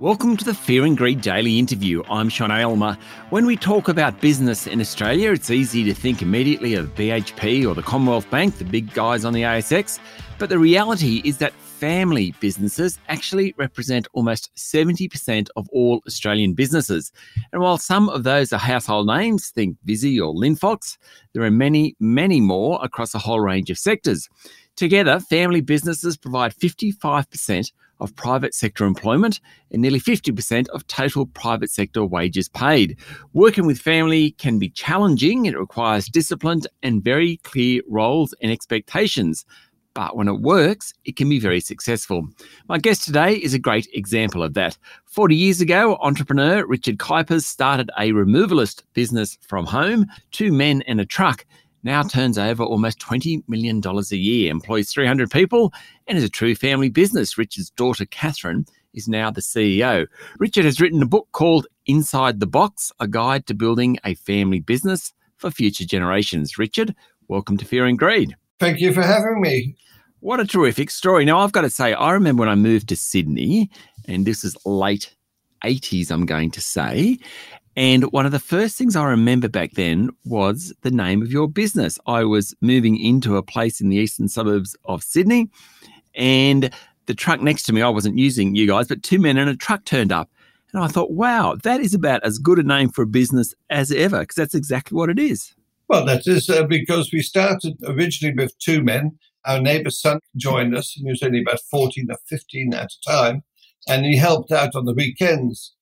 Welcome to the Fear and Greed Daily Interview. I'm Sean Aylmer. When we talk about business in Australia, it's easy to think immediately of BHP or the Commonwealth Bank, the big guys on the ASX. But the reality is that family businesses actually represent almost 70% of all Australian businesses. And while some of those are household names, think Visy or Linfox, there are many, many more across a whole range of sectors. Together, family businesses provide 55% of private sector employment and nearly 50% of total private sector wages paid. Working with family can be challenging, it requires disciplined and very clear roles and expectations. But when it works, it can be very successful. My guest today is a great example of that. 40 years ago, entrepreneur Richard Kuipers started a removalist business from home, two men and a truck now turns over almost $20 million a year, employs 300 people, and is a true family business. Richard's daughter, Catherine, is now the CEO. Richard has written a book called Inside the Box A Guide to Building a Family Business for Future Generations. Richard, welcome to Fear and Greed. Thank you for having me. What a terrific story. Now, I've got to say, I remember when I moved to Sydney, and this is late 80s, I'm going to say. And one of the first things I remember back then was the name of your business. I was moving into a place in the eastern suburbs of Sydney, and the truck next to me, I wasn't using you guys, but two men in a truck turned up. And I thought, wow, that is about as good a name for a business as ever, because that's exactly what it is. Well, that is uh, because we started originally with two men. Our neighbour's son joined us, and he was only about 14 or 15 at the time, and he helped out on the weekends.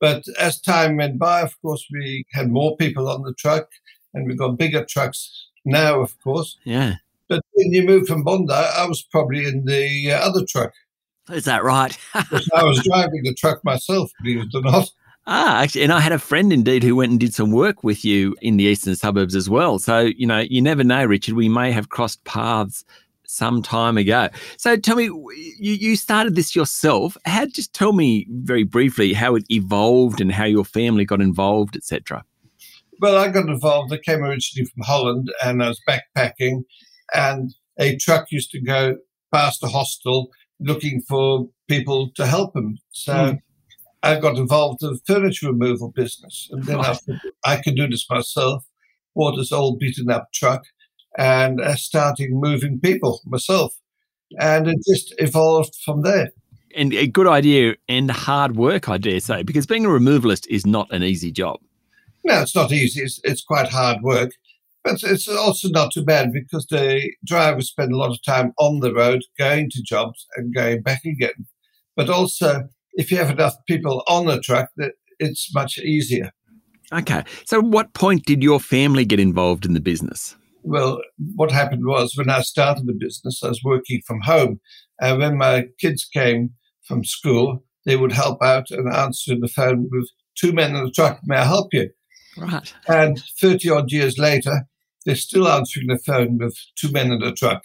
But as time went by, of course, we had more people on the truck and we got bigger trucks now, of course. Yeah. But when you moved from Bondi, I was probably in the uh, other truck. Is that right? I was driving the truck myself, believe it or not. Ah, actually, and I had a friend indeed who went and did some work with you in the eastern suburbs as well. So, you know, you never know, Richard. We may have crossed paths some time ago. So tell me, you, you started this yourself. How just tell me very briefly how it evolved and how your family got involved, etc. Well, I got involved. I came originally from Holland and I was backpacking, and a truck used to go past a hostel looking for people to help him. So mm. I got involved in the furniture removal business, and then. I, I could do this myself. Bought this old beaten up truck and uh, starting moving people myself. And it just evolved from there. And a good idea and hard work, I dare say, because being a removalist is not an easy job. No, it's not easy. It's, it's quite hard work. But it's also not too bad because the drivers spend a lot of time on the road going to jobs and going back again. But also, if you have enough people on the truck, it's much easier. Okay. So, what point did your family get involved in the business? Well, what happened was when I started the business, I was working from home. And when my kids came from school, they would help out and answer the phone with two men in the truck. May I help you? Right. And 30 odd years later, they're still answering the phone with two men in a truck.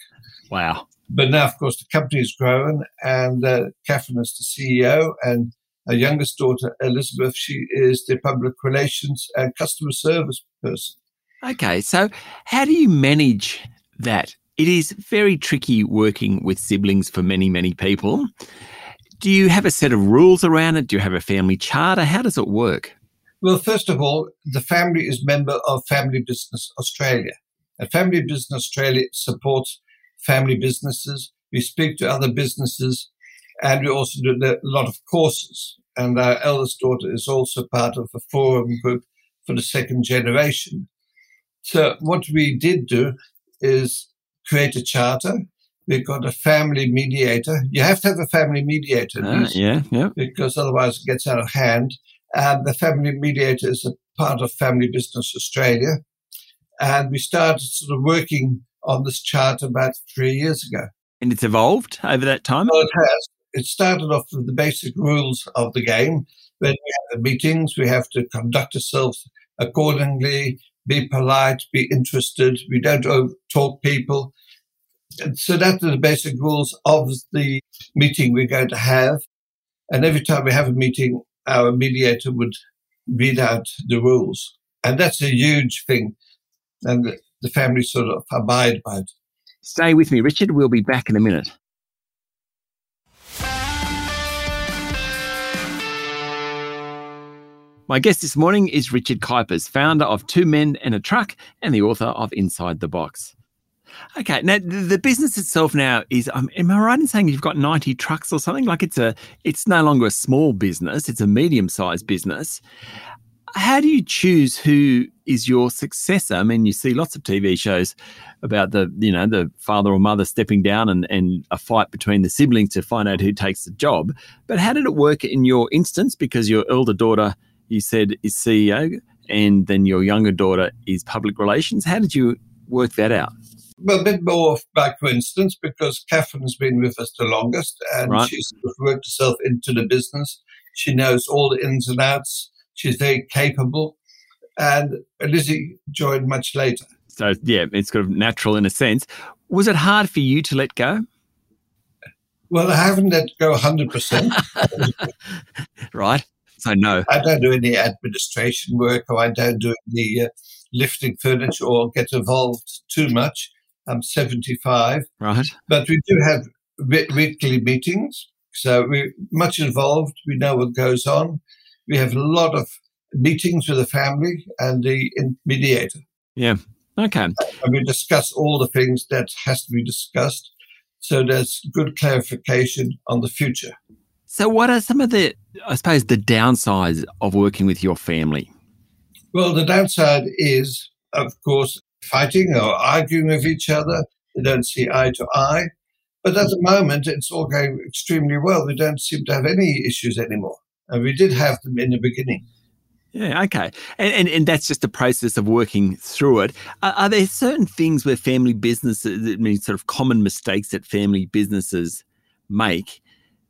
Wow. But now, of course, the company's grown, and uh, Catherine is the CEO, and her youngest daughter, Elizabeth, she is the public relations and customer service person. Okay, so how do you manage that? It is very tricky working with siblings for many, many people. Do you have a set of rules around it? Do you have a family charter? How does it work? Well, first of all, the family is member of Family Business Australia. And Family Business Australia supports family businesses. We speak to other businesses and we also do a lot of courses. And our eldest daughter is also part of a forum group for the second generation. So what we did do is create a charter. We've got a family mediator. You have to have a family mediator. Uh, yeah, yeah. Because otherwise it gets out of hand. And the family mediator is a part of Family Business Australia. And we started sort of working on this charter about three years ago. And it's evolved over that time? Well, it has. It started off with the basic rules of the game. When we have the meetings, we have to conduct ourselves accordingly be polite, be interested. We don't talk people. And so that's the basic rules of the meeting we're going to have. And every time we have a meeting, our mediator would read out the rules. And that's a huge thing. And the, the family sort of abide by it. Stay with me, Richard. We'll be back in a minute. My guest this morning is Richard Kuipers, founder of Two Men and a Truck and the author of Inside the Box. Okay, now the business itself now is. Um, am I right in saying you've got ninety trucks or something? Like it's a, it's no longer a small business; it's a medium-sized business. How do you choose who is your successor? I mean, you see lots of TV shows about the, you know, the father or mother stepping down and, and a fight between the siblings to find out who takes the job. But how did it work in your instance? Because your elder daughter, you said, is CEO, and then your younger daughter is public relations. How did you work that out? Well, a bit more by coincidence because Catherine's been with us the longest and right. she's worked herself into the business. She knows all the ins and outs. She's very capable. And Lizzie joined much later. So, yeah, it's kind of natural in a sense. Was it hard for you to let go? Well, I haven't let go 100%. right. So, no. I don't do any administration work or I don't do any uh, lifting furniture or get involved too much. I'm 75. Right. But we do have weekly meetings. So we're much involved. We know what goes on. We have a lot of meetings with the family and the mediator. Yeah. Okay. And we discuss all the things that has to be discussed. So there's good clarification on the future. So what are some of the, I suppose, the downsides of working with your family? Well, the downside is, of course, fighting or arguing with each other. They don't see eye to eye. But at the moment, it's all going extremely well. We don't seem to have any issues anymore. And we did have them in the beginning. Yeah, okay. And, and, and that's just a process of working through it. Are, are there certain things where family businesses, I mean, sort of common mistakes that family businesses make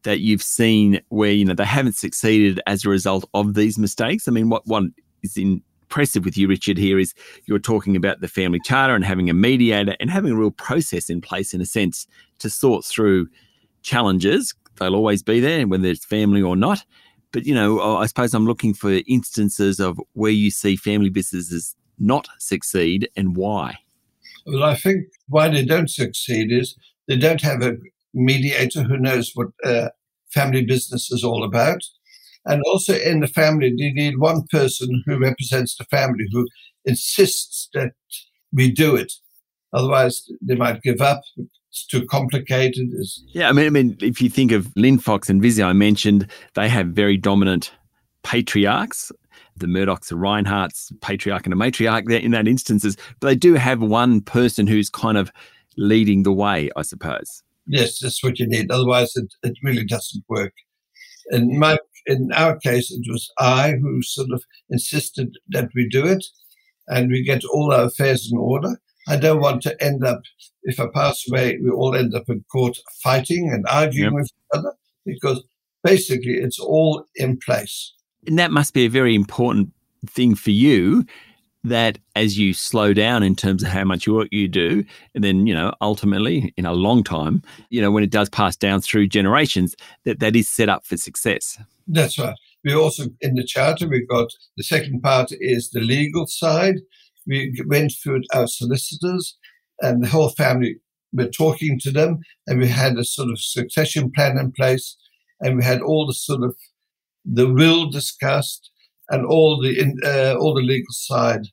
that you've seen where, you know, they haven't succeeded as a result of these mistakes? I mean, what one is impressive with you, Richard, here is you're talking about the family charter and having a mediator and having a real process in place, in a sense, to sort through challenges. They'll always be there, whether it's family or not. But, you know, I suppose I'm looking for instances of where you see family businesses not succeed and why. Well, I think why they don't succeed is they don't have a mediator who knows what uh, family business is all about. And also in the family, you need one person who represents the family, who insists that we do it. Otherwise, they might give up. It's too complicated. It's yeah, I mean, I mean, if you think of Linfox and Visy, I mentioned they have very dominant patriarchs. The Murdochs, the Rineharts, patriarch and a matriarch there in that instances, but they do have one person who's kind of leading the way, I suppose. Yes, that's what you need. Otherwise, it, it really doesn't work. In my in our case, it was I who sort of insisted that we do it and we get all our affairs in order. I don't want to end up, if I pass away, we all end up in court fighting and arguing yep. with each other because basically it's all in place. And that must be a very important thing for you that as you slow down in terms of how much work you do, and then, you know, ultimately in a long time, you know, when it does pass down through generations, that that is set up for success. That's right. We also, in the charter, we've got the second part is the legal side. We went through our solicitors and the whole family. We're talking to them and we had a sort of succession plan in place and we had all the sort of the will discussed and all the uh, all the legal side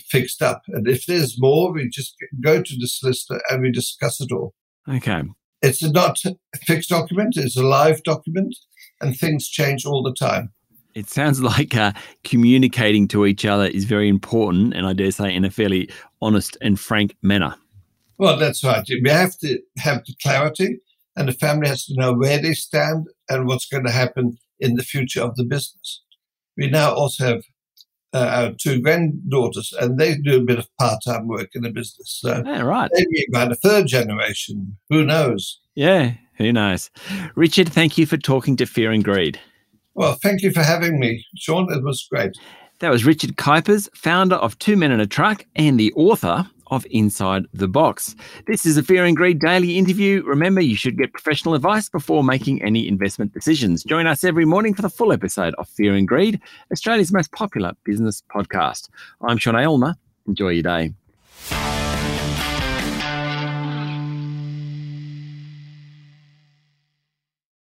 fixed up. And if there's more, we just go to the solicitor and we discuss it all. Okay. It's not a fixed document; it's a live document, and things change all the time. It sounds like uh, communicating to each other is very important, and I dare say in a fairly honest and frank manner. Well, that's right. We have to have the clarity, and the family has to know where they stand and what's going to happen in the future of the business. We now also have uh, our two granddaughters, and they do a bit of part-time work in the business. So yeah, right. Maybe about a third generation. Who knows? Yeah, who knows? Richard, thank you for talking to Fear and Greed. Well, thank you for having me, Sean. It was great. That was Richard Kuipers, founder of Two Men in a Truck and the author of Inside the Box. This is a Fear and Greed daily interview. Remember, you should get professional advice before making any investment decisions. Join us every morning for the full episode of Fear and Greed, Australia's most popular business podcast. I'm Sean Aylmer. Enjoy your day.